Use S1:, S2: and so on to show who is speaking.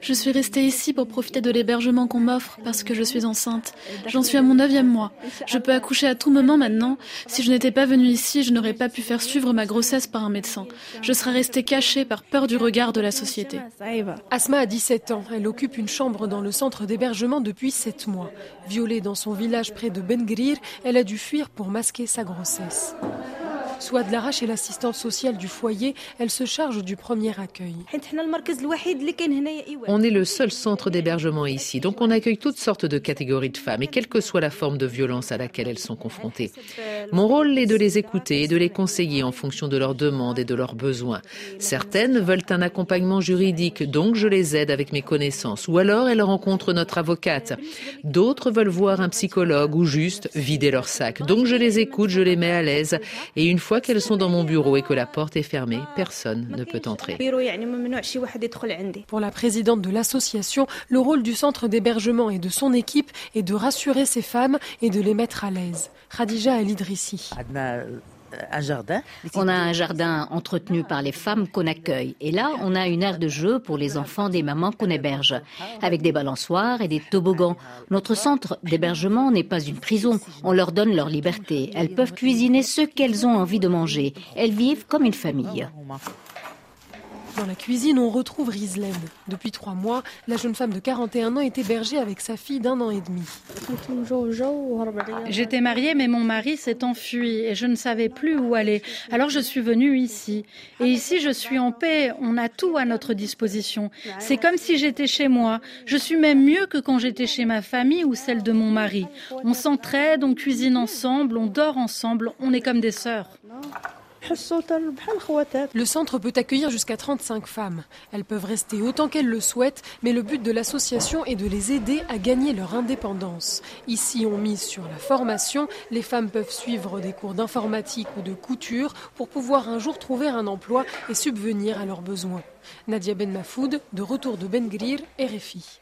S1: Je suis restée ici pour profiter de l'hébergement qu'on m'offre parce que je suis enceinte. J'en suis à mon neuvième mois. Je peux accoucher à tout moment maintenant. Si je n'étais pas venue ici, je n'aurais pas pu faire suivre ma grossesse par un médecin. Je serais restée cachée par peur du regard de la société.
S2: Asma a 17 ans. Elle occupe une chambre dans le centre d'hébergement depuis 7 mois. Violée dans son village près de Ben Grir, elle a dû fuir pour masquer sa grossesse. Soit de l'arrache et l'assistante sociale du foyer, elle se charge du premier accueil.
S3: On est le seul centre d'hébergement ici, donc on accueille toutes sortes de catégories de femmes, et quelle que soit la forme de violence à laquelle elles sont confrontées. Mon rôle est de les écouter et de les conseiller en fonction de leurs demandes et de leurs besoins. Certaines veulent un accompagnement juridique, donc je les aide avec mes connaissances, ou alors elles rencontrent notre avocate. D'autres veulent voir un psychologue ou juste vider leur sac, donc je les écoute, je les mets à l'aise, et une fois qu'elles sont dans mon bureau et que la porte est fermée, personne ne peut entrer.
S2: Pour la présidente de l'association, le rôle du centre d'hébergement et de son équipe est de rassurer ces femmes et de les mettre à l'aise. Khadija El Idrissi.
S4: Jardin. On a un jardin entretenu par les femmes qu'on accueille. Et là, on a une aire de jeu pour les enfants des mamans qu'on héberge, avec des balançoires et des toboggans. Notre centre d'hébergement n'est pas une prison. On leur donne leur liberté. Elles peuvent cuisiner ce qu'elles ont envie de manger. Elles vivent comme une famille.
S2: Dans la cuisine, on retrouve Rislem. Depuis trois mois, la jeune femme de 41 ans est hébergée avec sa fille d'un an et demi.
S5: J'étais mariée, mais mon mari s'est enfui et je ne savais plus où aller. Alors je suis venue ici. Et ici, je suis en paix. On a tout à notre disposition. C'est comme si j'étais chez moi. Je suis même mieux que quand j'étais chez ma famille ou celle de mon mari. On s'entraide, on cuisine ensemble, on dort ensemble. On est comme des sœurs.
S2: Le centre peut accueillir jusqu'à 35 femmes. Elles peuvent rester autant qu'elles le souhaitent, mais le but de l'association est de les aider à gagner leur indépendance. Ici, on mise sur la formation. Les femmes peuvent suivre des cours d'informatique ou de couture pour pouvoir un jour trouver un emploi et subvenir à leurs besoins. Nadia Ben Mafoud, de retour de Ben Grir, RFI.